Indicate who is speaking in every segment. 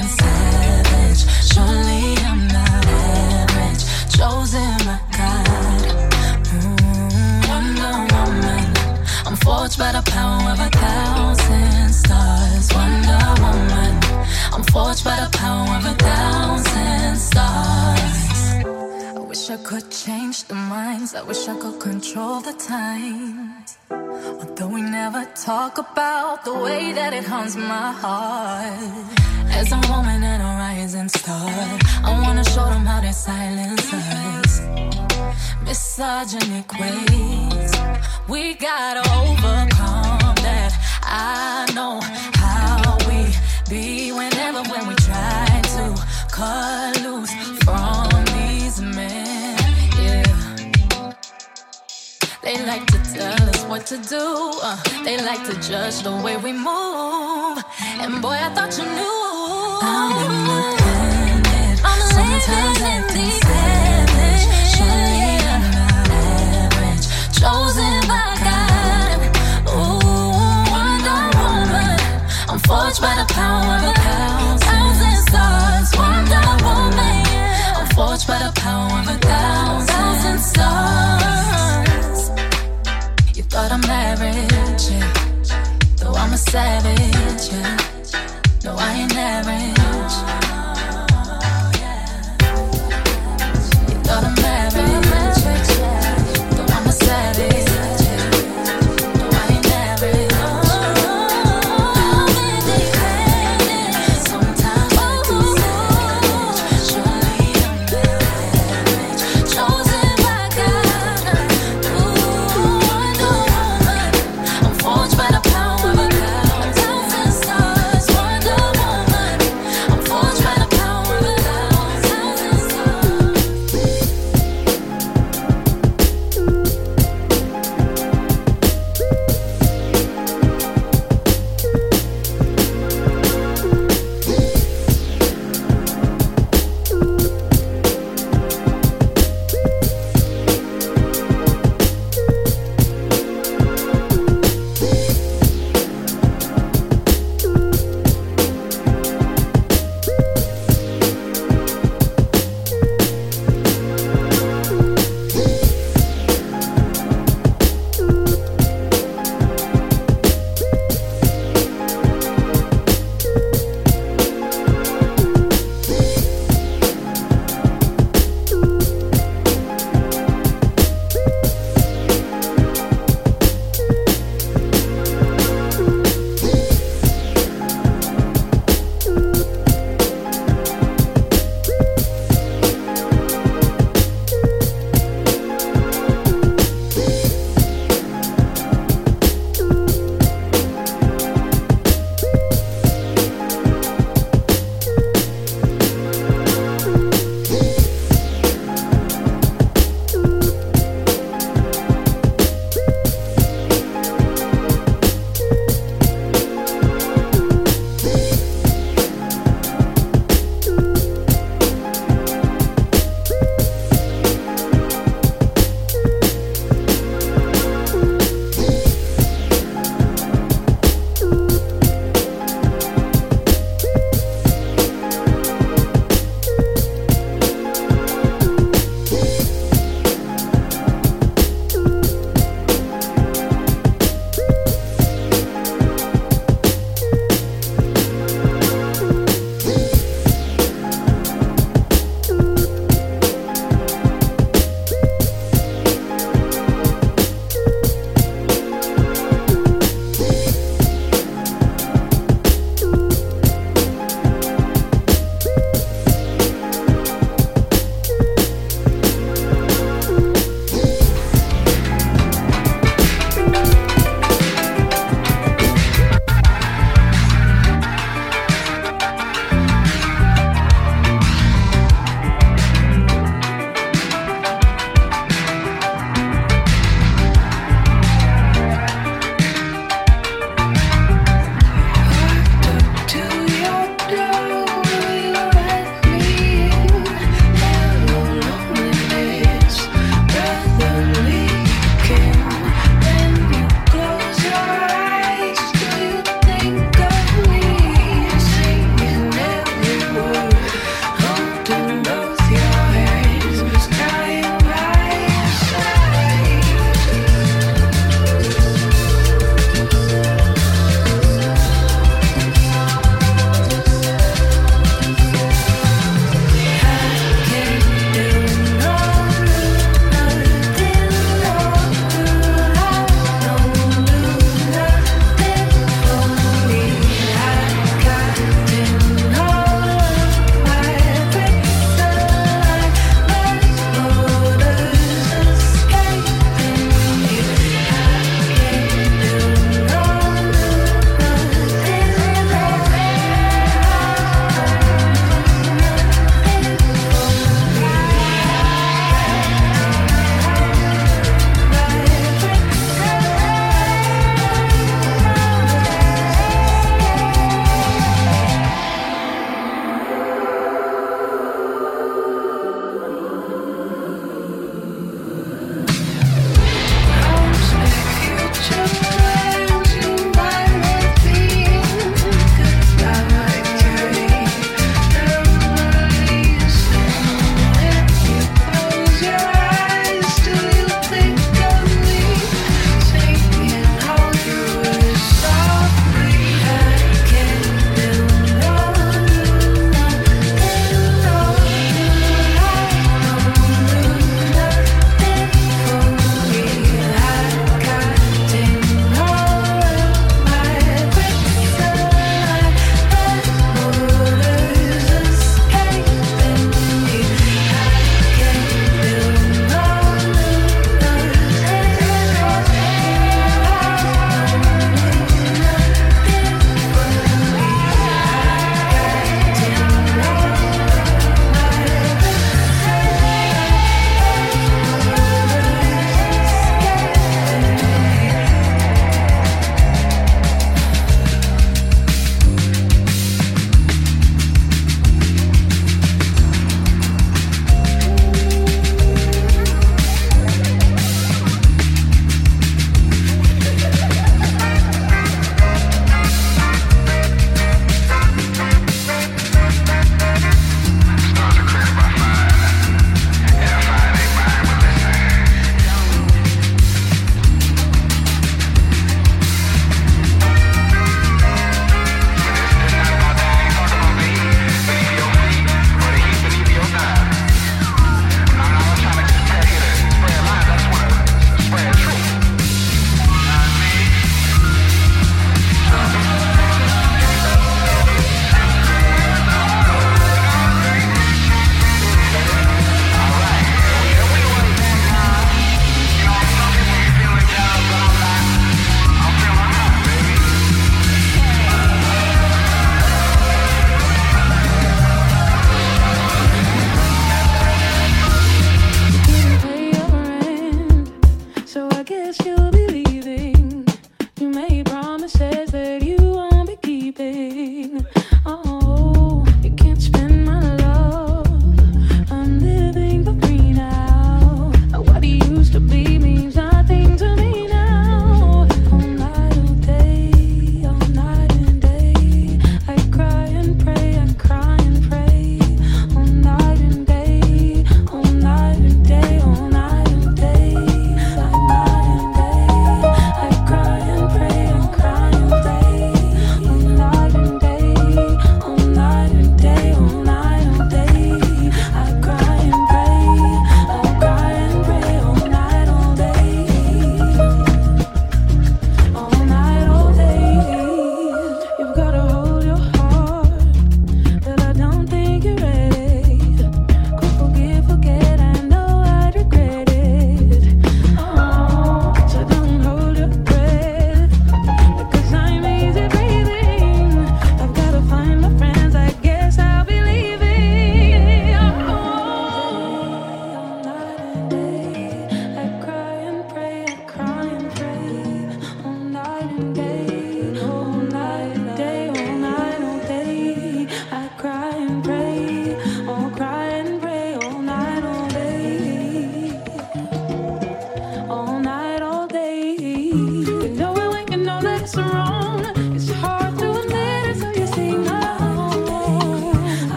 Speaker 1: savage. Surely I'm not average, chosen God. Mm, Wonder Woman, I'm forged by the power of a thousand stars. Wonder Woman, I'm forged by the power could change the minds. I wish I could control the times. Although we never talk about the way that it haunts my heart. As a woman and a rising star, I wanna show them how they silence us. Misogynic ways, we gotta overcome that. I know how we be whenever when we try to cut loose from They like to tell us what to do. uh, they like to judge the way we move. And boy, I thought you knew. I'm independent. Sometimes acting savage. Surely I'm not average. Chosen by God. Ooh, Wonder Woman. I'm forged by the power of a thousand stars. Wonder Woman. I'm forged by the power of a I'm a savage, yeah. No, I ain't average.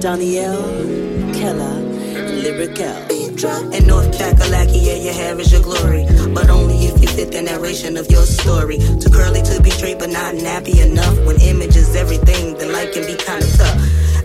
Speaker 2: Donniele, Kella, and Lyric L. And North Kakalaki, yeah, your hair is your glory. But only if you fit the narration of your story. Too curly to be straight, but not nappy enough. When image is everything, then life can be kinda tough.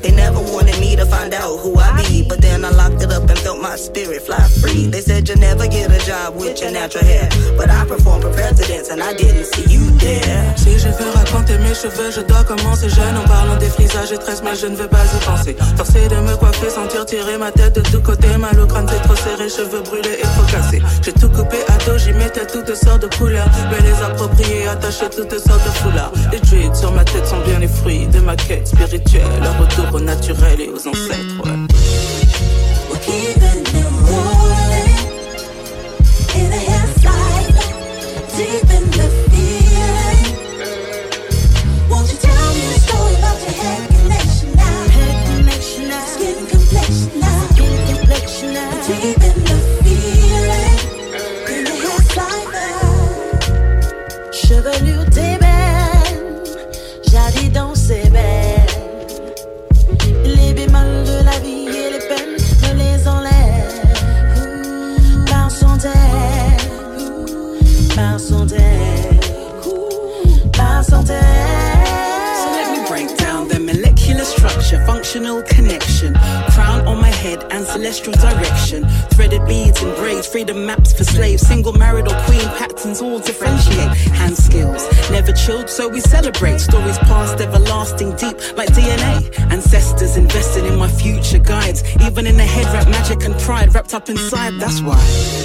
Speaker 2: They never wanted me to find out who I be, but then I locked it up and felt my spirit fly They said you never get a job with your natural hair, but I performed for presidents and I didn't see you there.
Speaker 3: Si je veux raconter mes cheveux, je dois commencer jeune en parlant des frisages et tresses, mais je ne veux pas y penser. Forcer de me coiffer, sentir tirer ma tête de tous côtés, mal au crâne, c'est trop serré, cheveux brûlés et trop cassés. J'ai tout coupé à dos, j'y mettais toutes sortes de couleurs, mais les approprier, attacher toutes sortes de foulards. Les druides sur ma tête sont bien les fruits de ma quête spirituelle, le retour au naturel et aux ancêtres.
Speaker 4: So we celebrate. Stories past, everlasting, deep like DNA. Ancestors invested in my future guides. Even in the head wrap magic and pride wrapped up inside, that's why.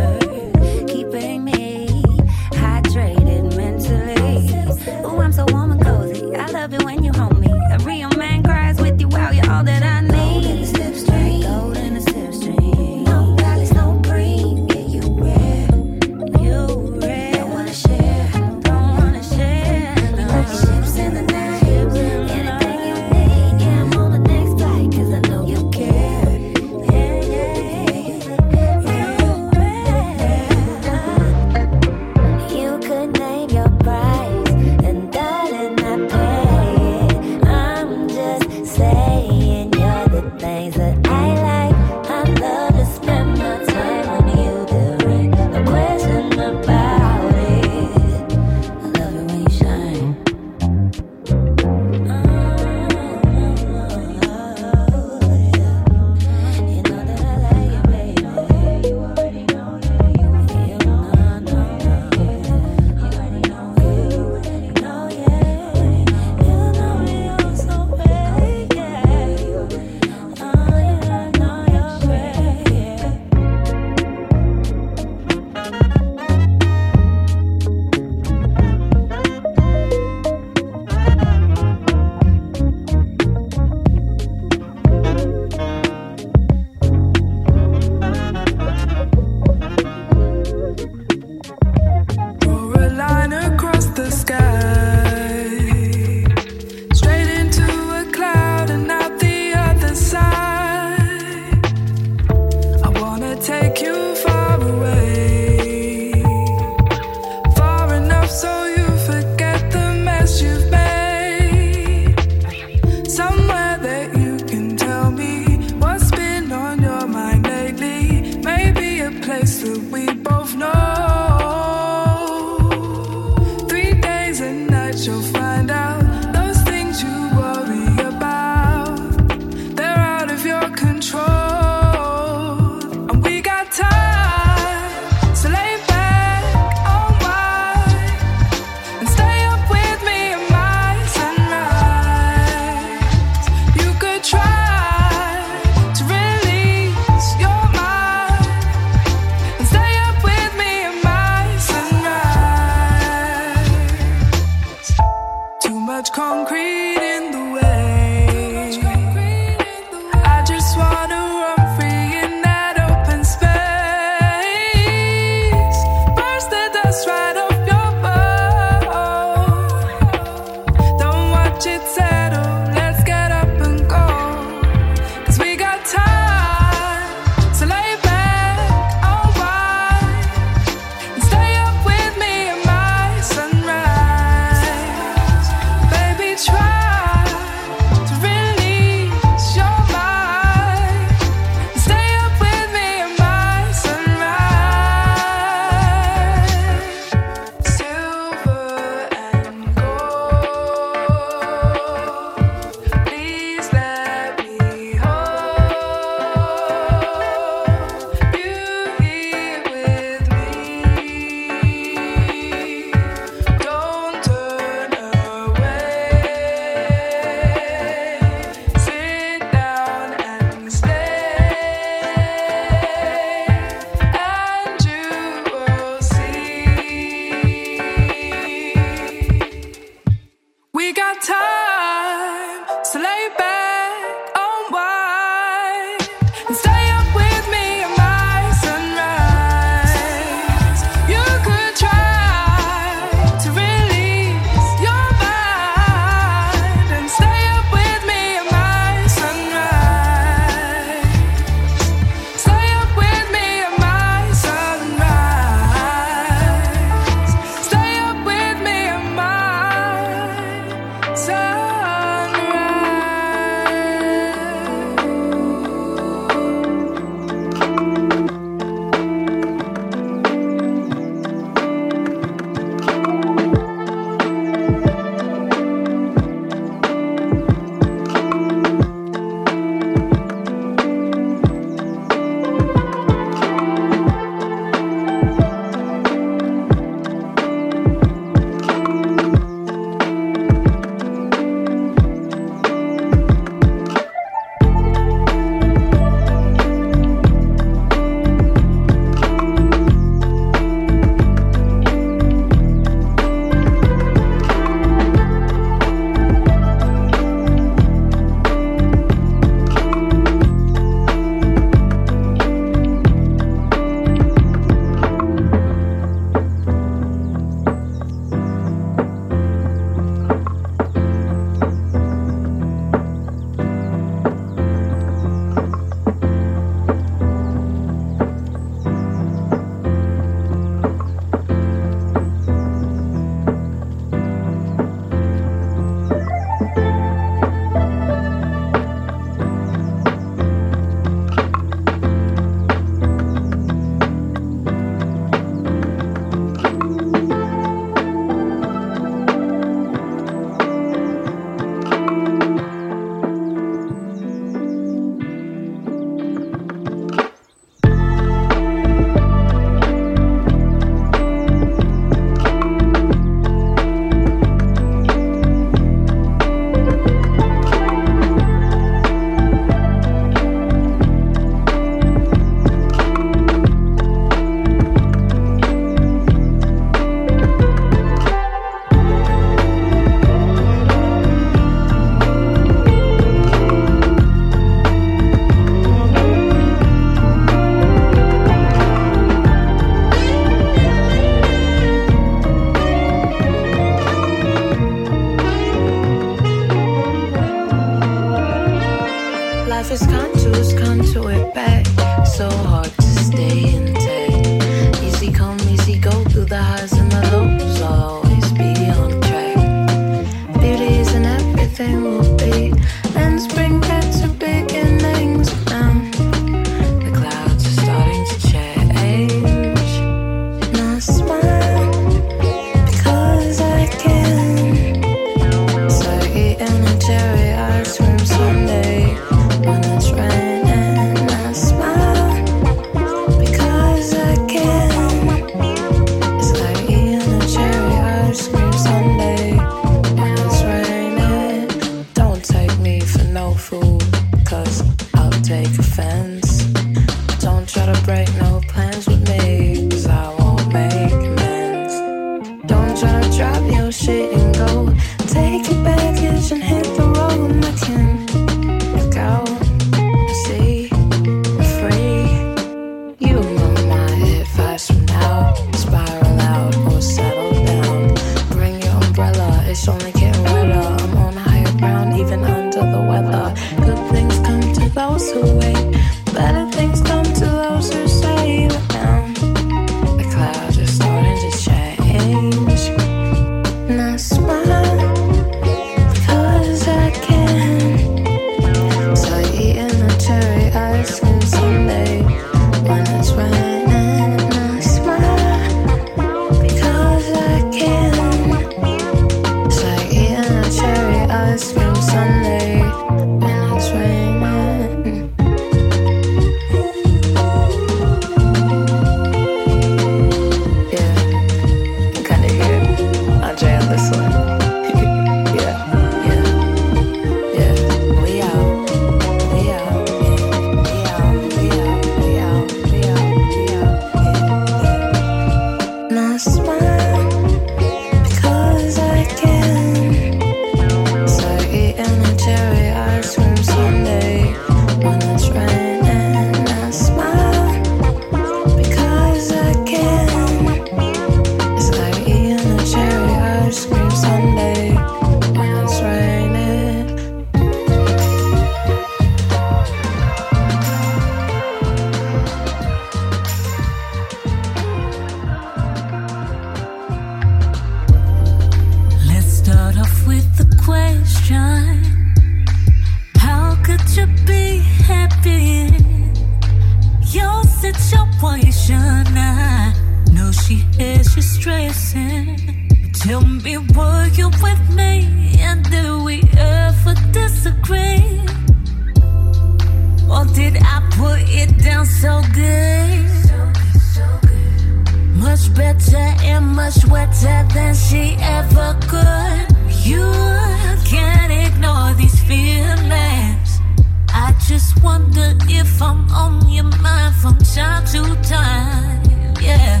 Speaker 5: if I'm on your
Speaker 2: mind from time to time. Yeah.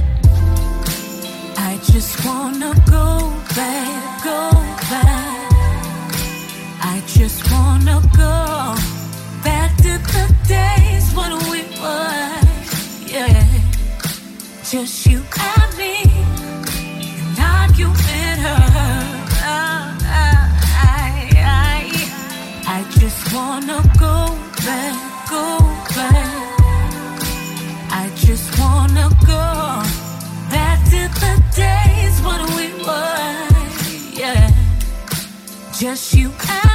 Speaker 2: I
Speaker 5: just wanna go
Speaker 2: back, go back.
Speaker 5: I just
Speaker 2: wanna
Speaker 5: go back to the days when
Speaker 2: we
Speaker 5: were.
Speaker 2: Yeah. Just
Speaker 5: just you and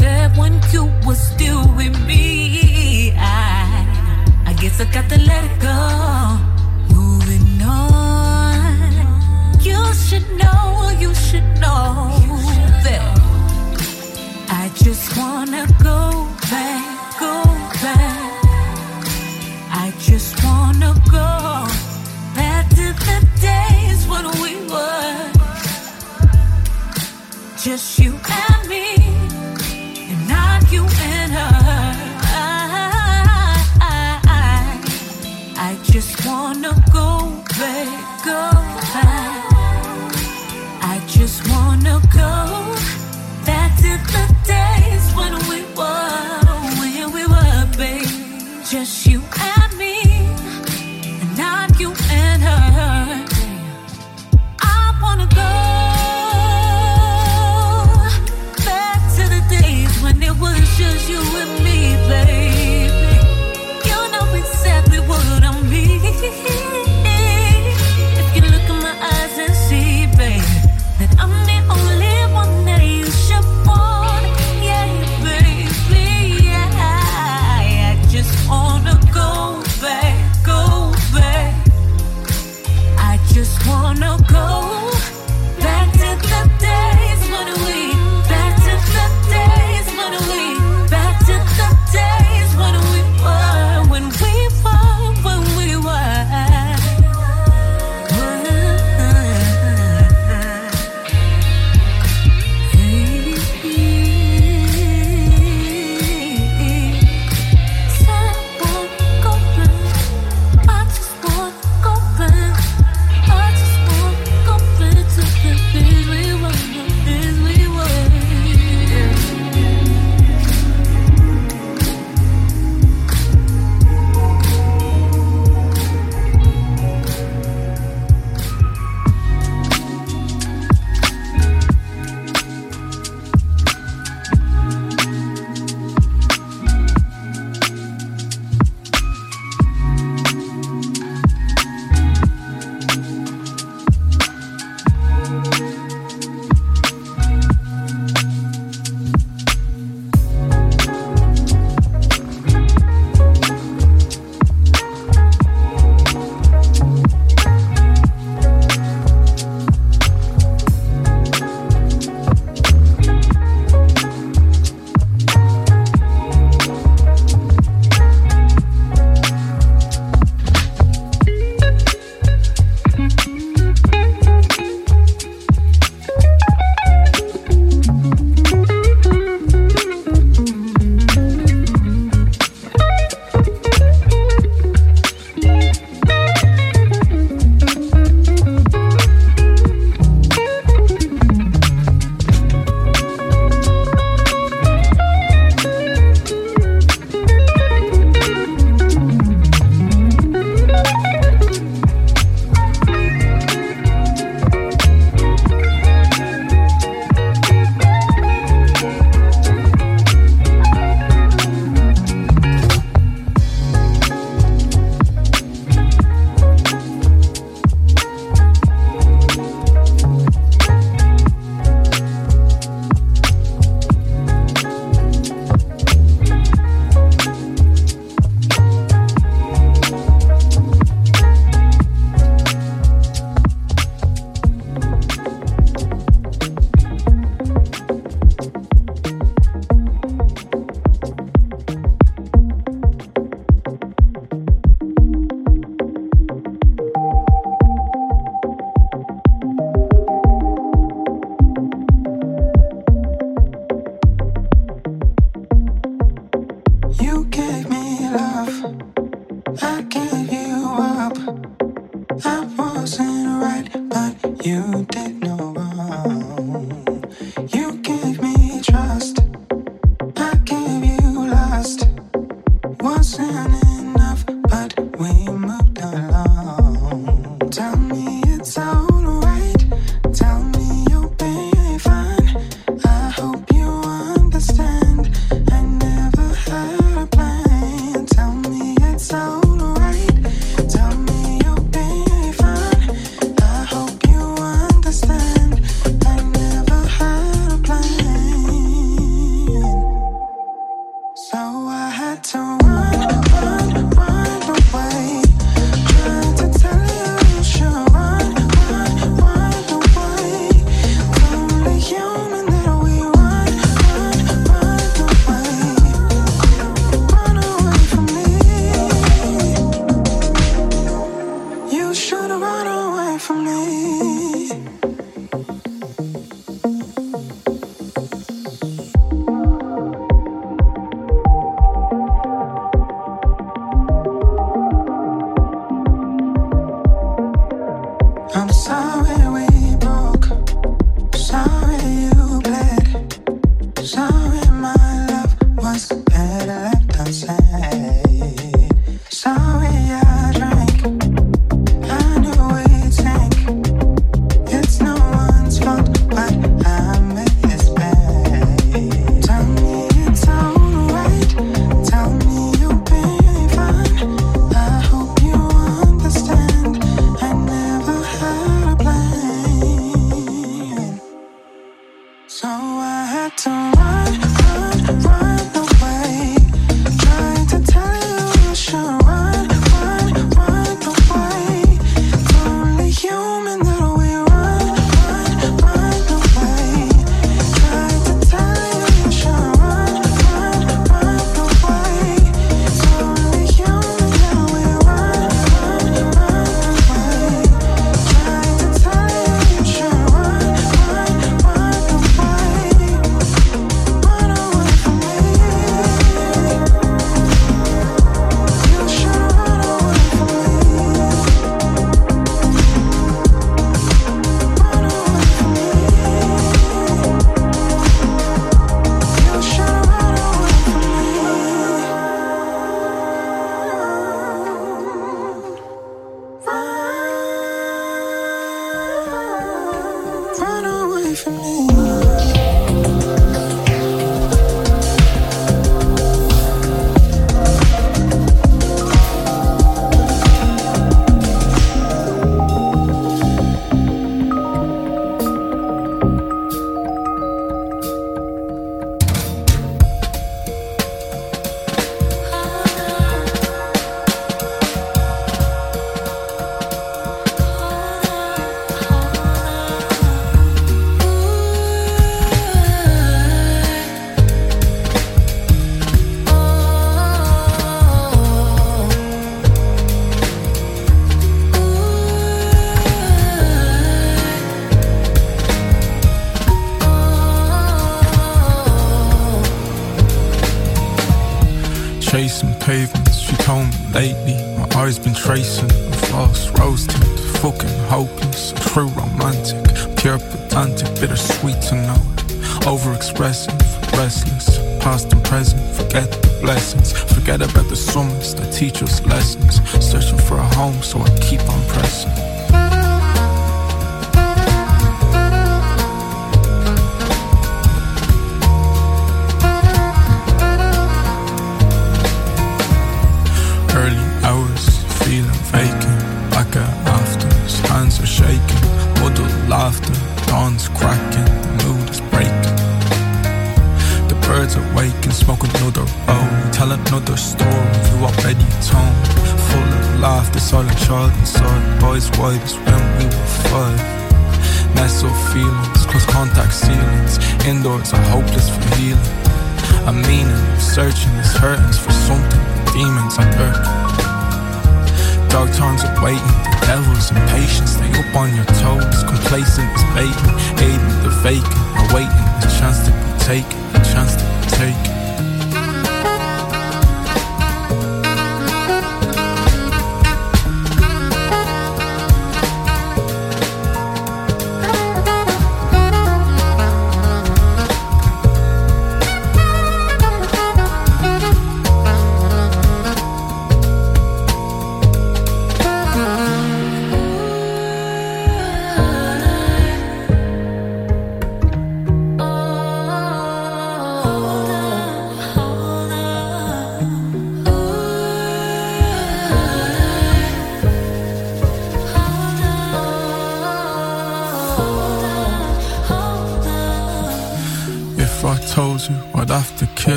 Speaker 5: that when
Speaker 1: you were still with me, I, I guess I got to let it go. Moving on, you should know, you should know that I just wanna go back, go back.
Speaker 6: I just wanna go back to the days when we were just you and wanna go back, go back. I
Speaker 7: just wanna go.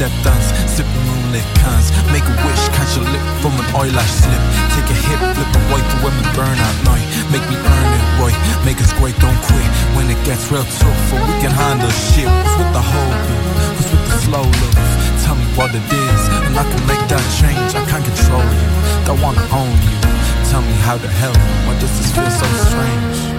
Speaker 7: step dance, sipping moonlit cans. Make a wish, catch a lip from an eyelash slip. Take a hit, flip a wipe for when we burn out night. Make me earn it right, make us great, don't quit. When it gets real tough, or we can handle shit. What's with the whole bit? What's with the slow love? Tell me what it is, and I can make that change. I can't control you, don't wanna own you. Tell me how to help, why does this feel so strange?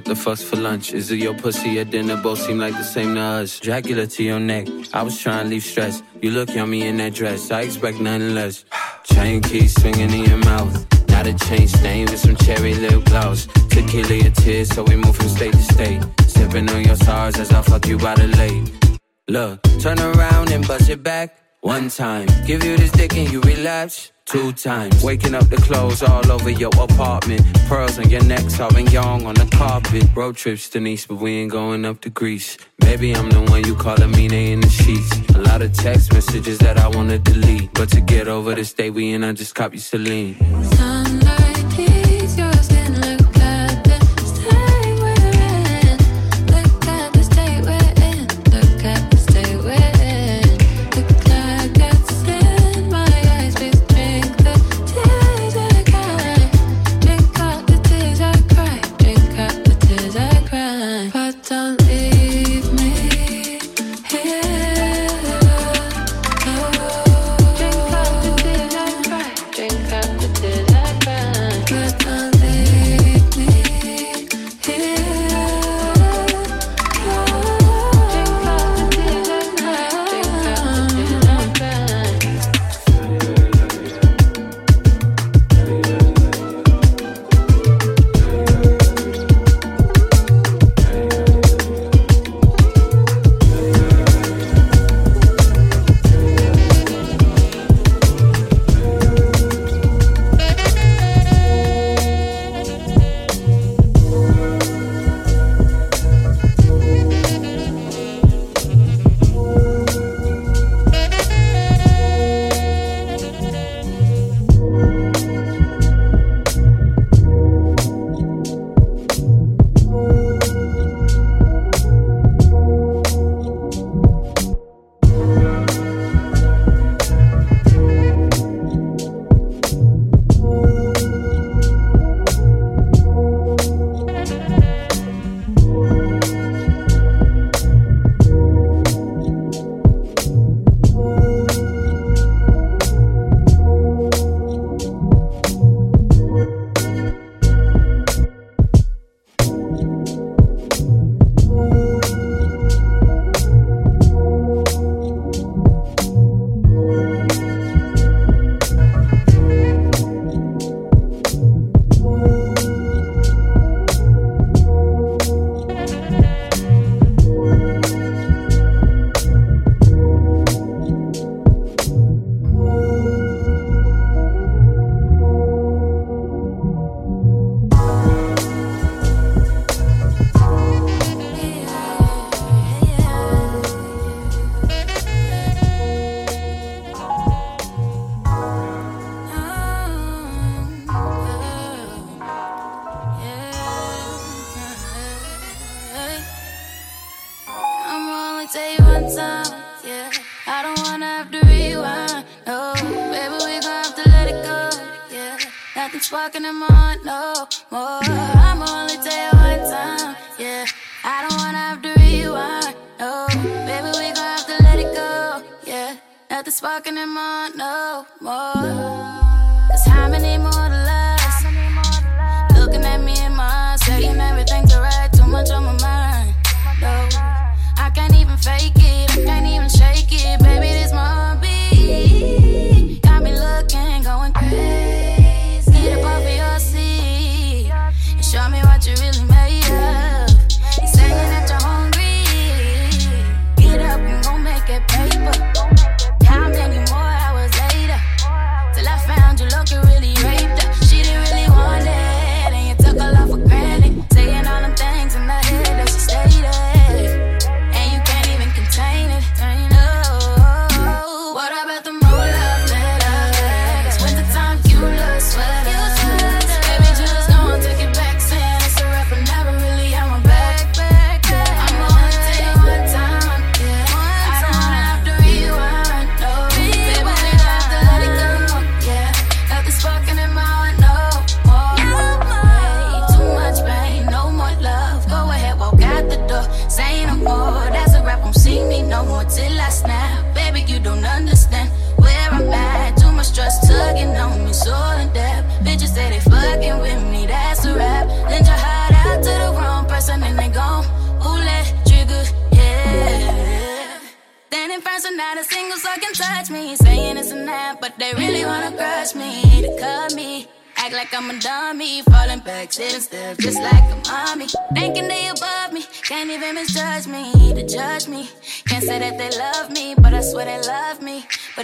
Speaker 8: What the fuck's for lunch. Is it your pussy at dinner? Both seem like the same to us. Dracula to your neck. I was trying to leave stress. You look yummy in that dress. I expect nothing less. Chain keys swinging in your mouth. Not a chain stain with some cherry lip gloss. Tequila your tears, so we move from state to state. Sipping on your stars as I fuck you by the lake. Look, turn around and bust it back. One time, give you this dick and you relapse two times. Waking up the clothes all over your apartment. Pearls on your neck, solving young on the carpet. Road trips to Nice, but we ain't going up to Greece. Maybe I'm the one you call a mean in the sheets. A lot of text messages that I wanna delete. But to get over this day we in, I just copy Celine.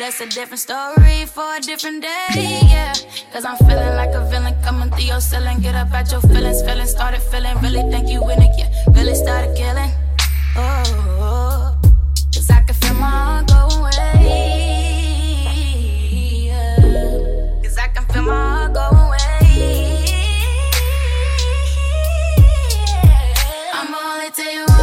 Speaker 8: That's a different story for a different day, yeah. Cause I'm feeling like a villain coming through your ceiling. Get up at your feelings, feeling started feeling. Really think you in it, yeah. Really started killing. Oh, cause I can feel my heart go away. Cause I can feel my heart go away. I'ma only tell you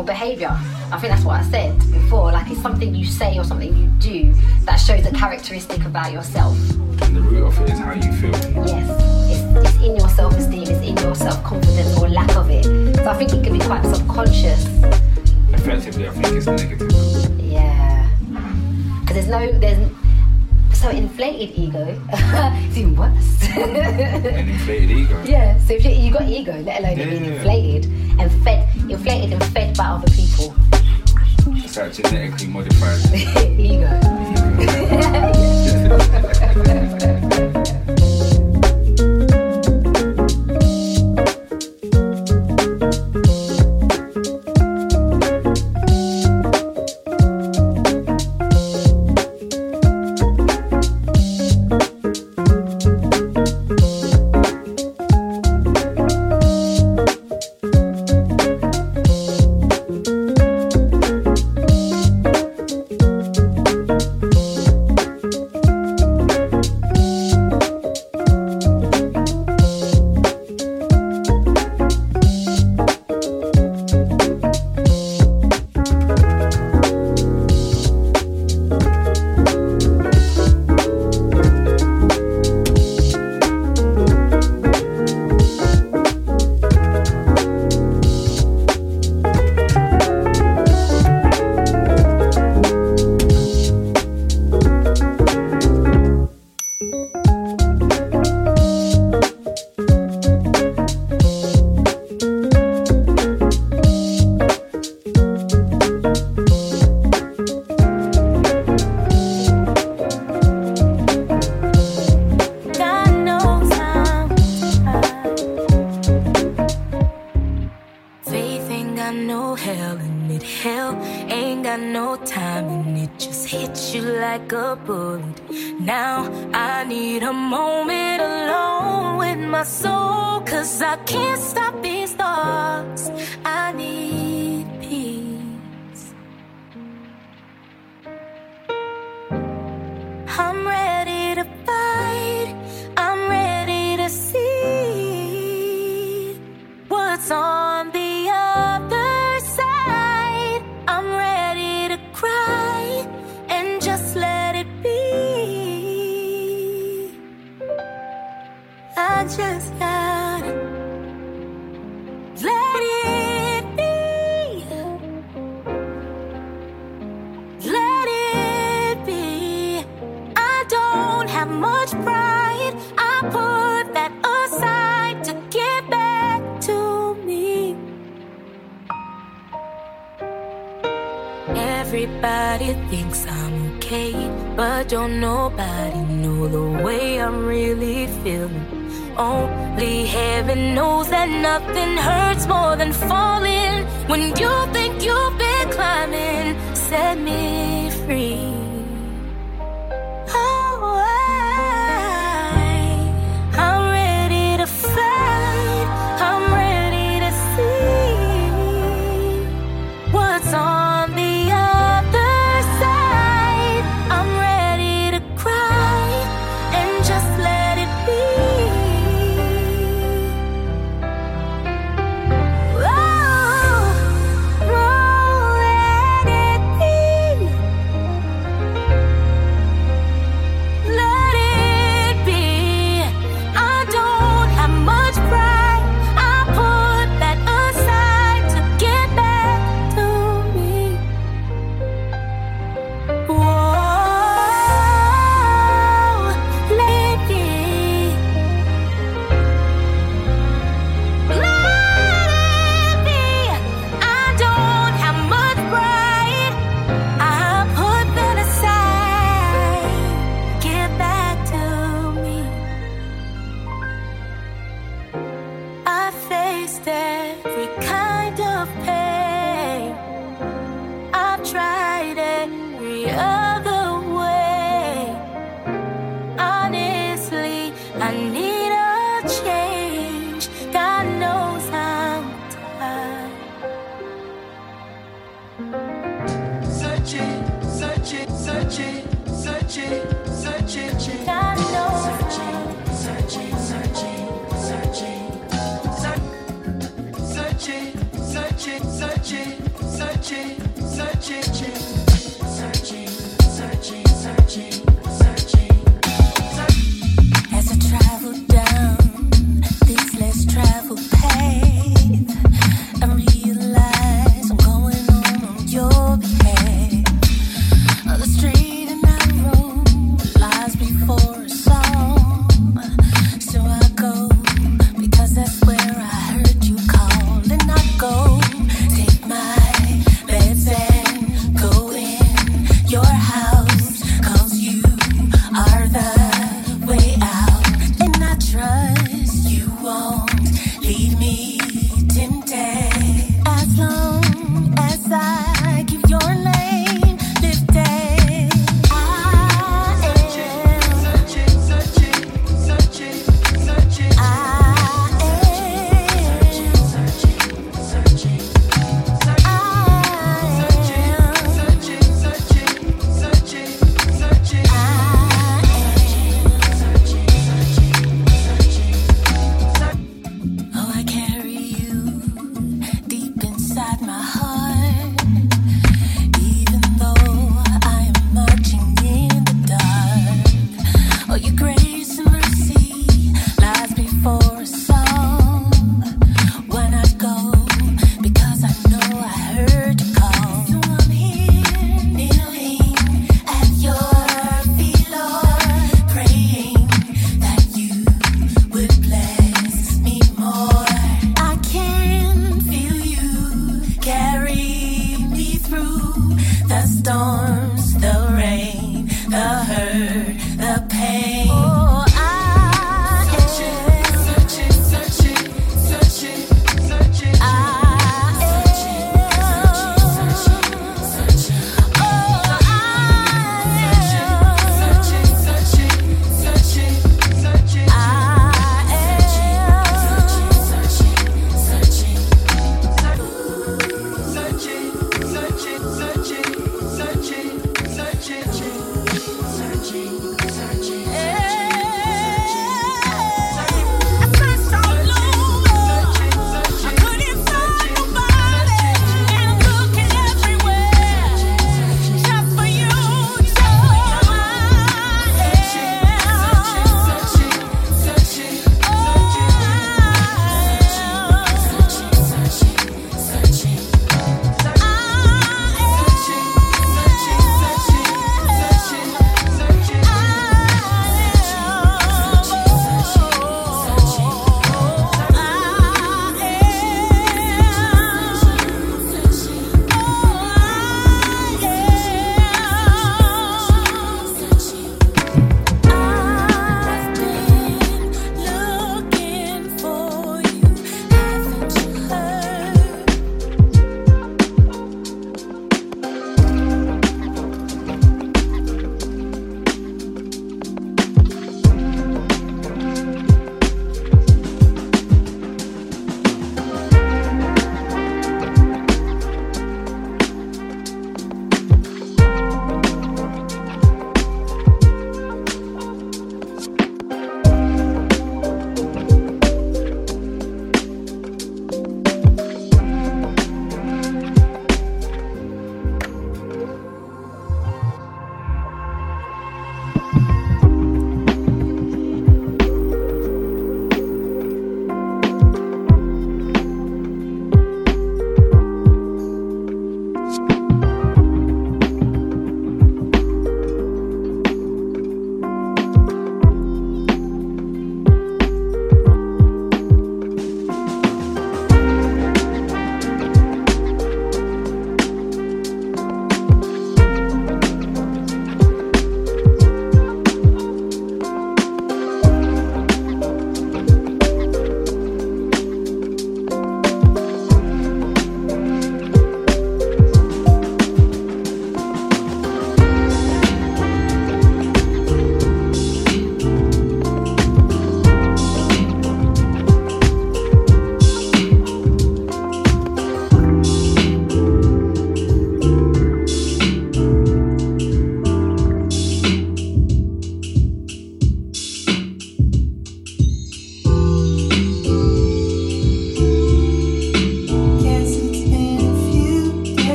Speaker 9: your behaviour. I think that's what I said before. Like it's something you say or something you do that shows a characteristic about yourself.
Speaker 10: And the root of it is how you feel.
Speaker 9: Yes, it's, it's in your self-esteem. It's in your self-confidence or lack of it. So I think it can be quite subconscious.
Speaker 10: Effectively, I think it's negative.
Speaker 9: Yeah. Because there's no there's so inflated ego. it's even worse.
Speaker 10: An inflated ego.
Speaker 9: Yeah, so if you, you got ego, let alone it being
Speaker 10: Yeah.
Speaker 9: inflated and fed, inflated and fed by other people.
Speaker 10: It's like genetically modified.
Speaker 9: ego.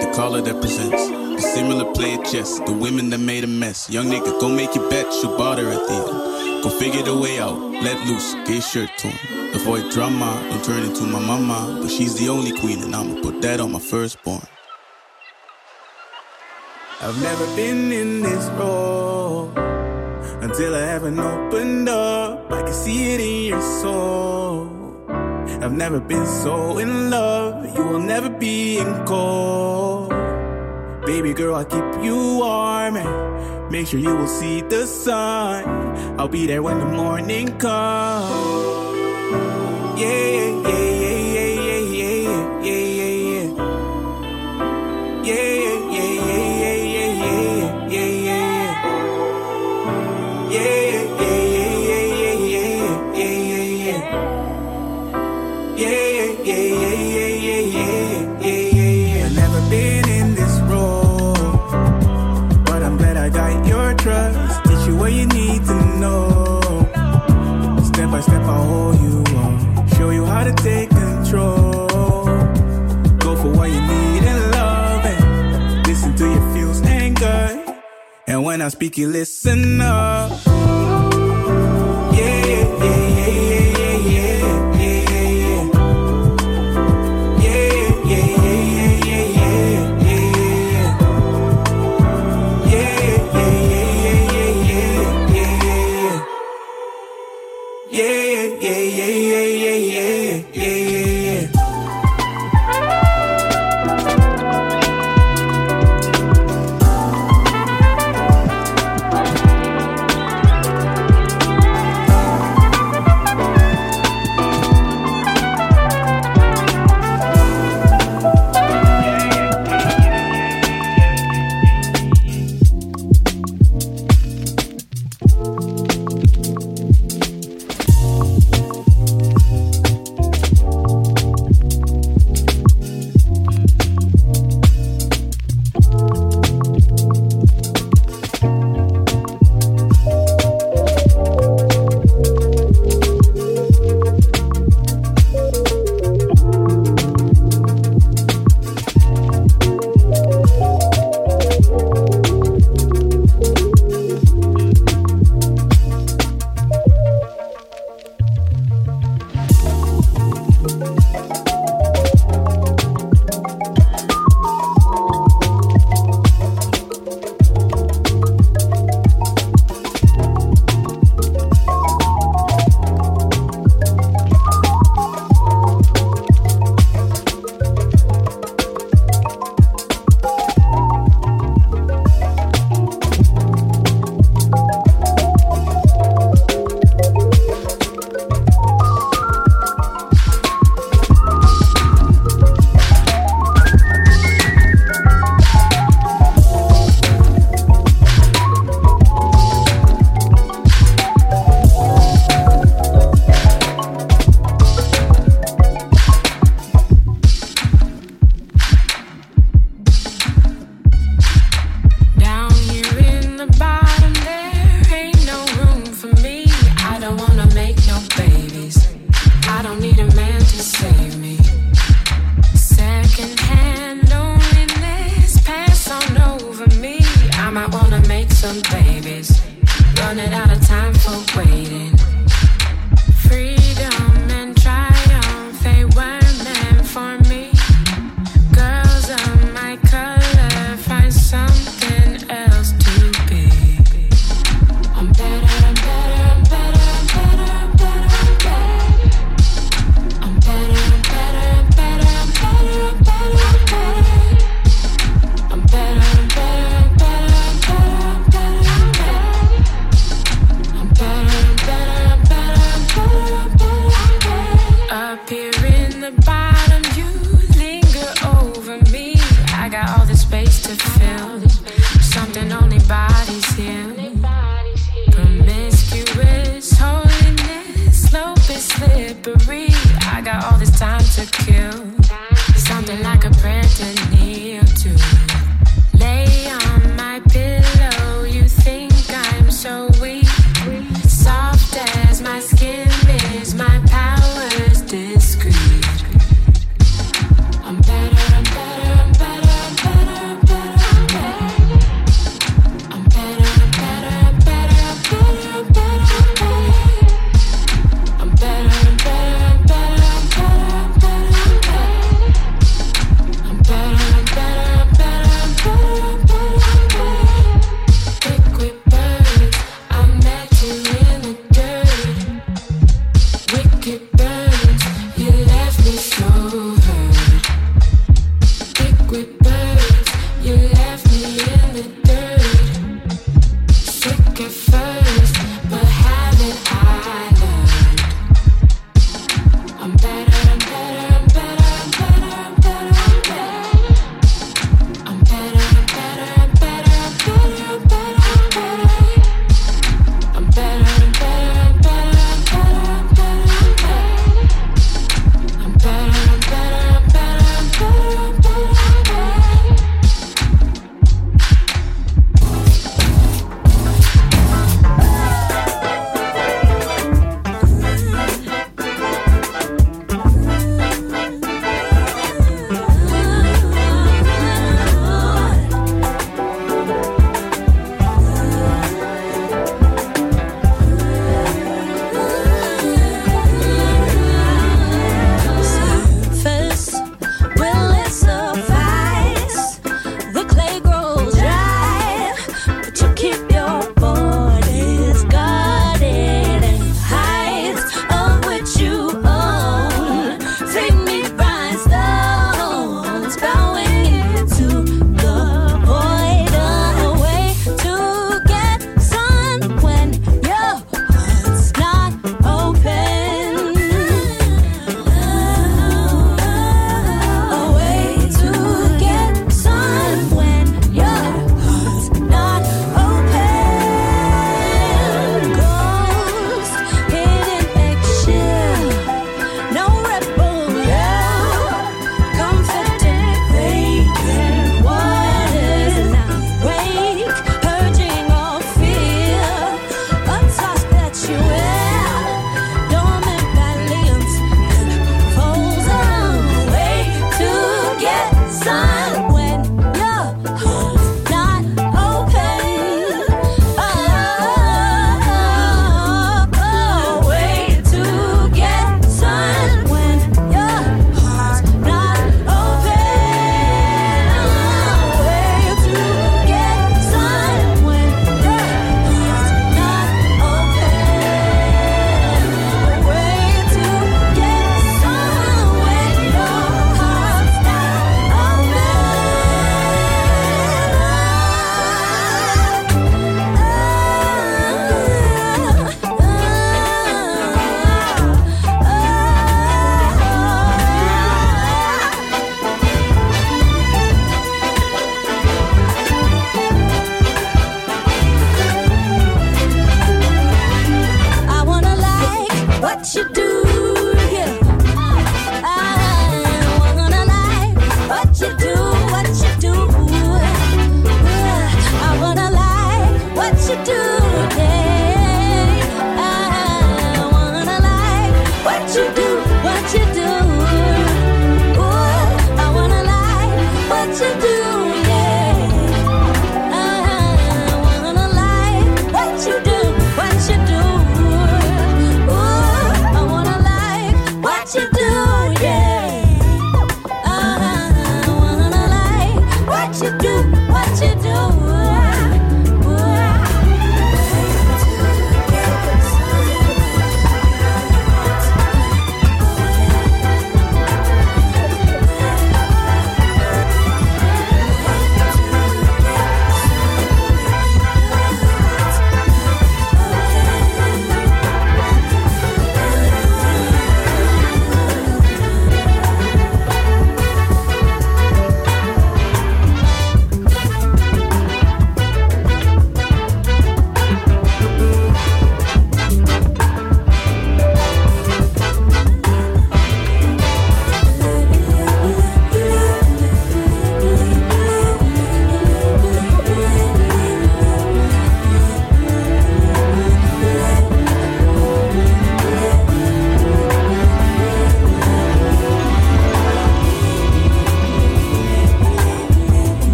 Speaker 11: the
Speaker 12: color that presents. The similar play of chess, the women that made a mess. Young nigga, go make your bet, she'll bother at the end. Go figure the way out, let loose, get shirt torn. Avoid drama, don't turn into my mama. But she's the only queen, and I'ma put that on my firstborn.
Speaker 13: I've never been in this role until I haven't opened up. I can see it in your soul. I've never been so in love. You will never be in cold. Baby girl, I'll keep you warm and make sure you will see the sun. I'll be there when the morning comes. Yeah, yeah, know. Step by step, I'll hold you on. Show you how to take control. Go for what you need and love and listen to your feels and gut. And when I speak, you listen up.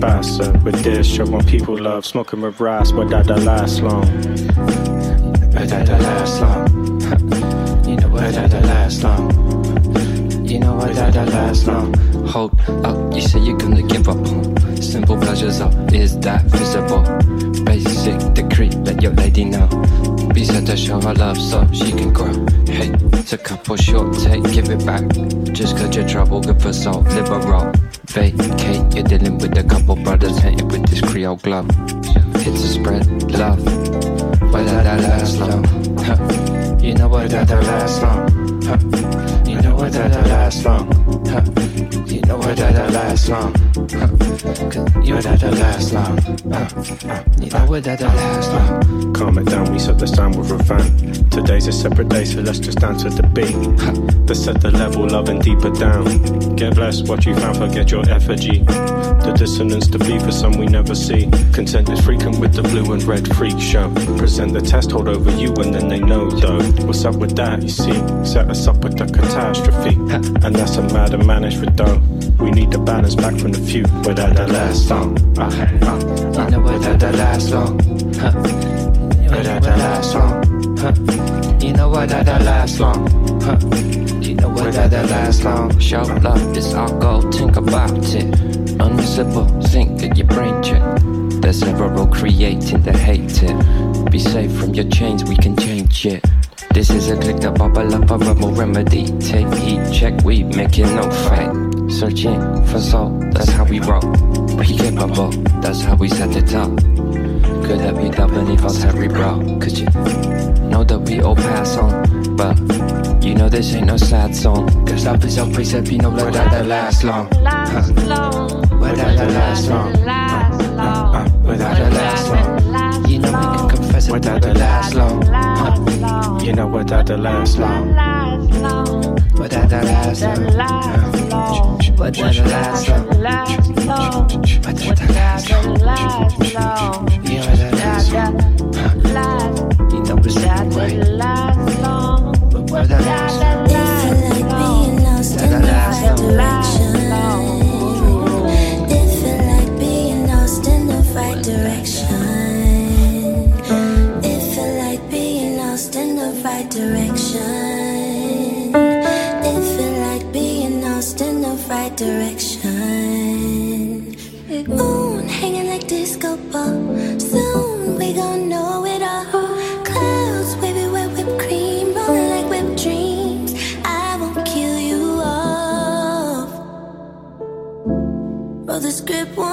Speaker 14: Release with this, show my people love. Smoking with rice, but that that last long. But that that last long. You know what that that last long. You know what that that last long.
Speaker 15: Hold up, you say you're gonna give up on simple pleasures up. Is that visible? Basic decree, let your lady know. Be sent to show her love so she can grow. Hey, it's a couple short take, give it back. Just cause you're trouble, good for soul, liberal. Vacate, you're dealing with a couple brothers hating with this Creole glove. It's a spread, love. Why that, that last long? Huh.
Speaker 16: You know what that'll last long. Huh. You know what that'll last long. Huh. You know what that'll last long. Huh. You know that'll last long. Huh. You know what that'll last long.
Speaker 14: Calm it down, we set the sound with a fan. Today's a separate day, so let's just dance to the beat. To set the level, loving deeper down. Get blessed, what you found, forget your effigy. The dissonance to be for some we never see. Consent is frequent with the blue and red freak show. Present the test, hold over you, and then they know though. What's up with that, you see? Set us up with the catastrophe. And that's a and managed with dough. We need the balance back from the few, without that last song. Uh, uh,
Speaker 16: know what that'll last long. Huh. You know what that'll last long. Huh. You know what that'll last long. Show love is our goal. Think about it. Unmissable. Think that your brain check. There's several creating the hate it. Be safe from your chains. We can change it. This is a click to bubble up a rebel remedy. Take heat, check we making no fight. Searching for soul, that's how we roll. We capable, that's how we set it up. Could that be done beneath our cerebral? Could you know that we all pass on? But you know this ain't no sad song. Cause love is our precept, you know that that'll last long. Huh. Where that'll last long. Uh, Where that'll last long. You know we can confess it, where that'll last long.
Speaker 14: You know what that'll last long.
Speaker 16: Where that'll last long. Uh, Where that'll last long. Where that'll last long. You know that last long. Huh. You know it's not right. But where that last long. Long.
Speaker 1: Well, the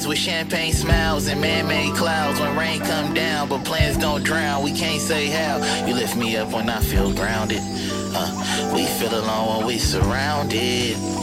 Speaker 5: maze with champagne smiles and man-made clouds when rain come down, but plans don't drown. We can't say how. You lift me up when I feel grounded. Uh, we feel alone when we surrounded.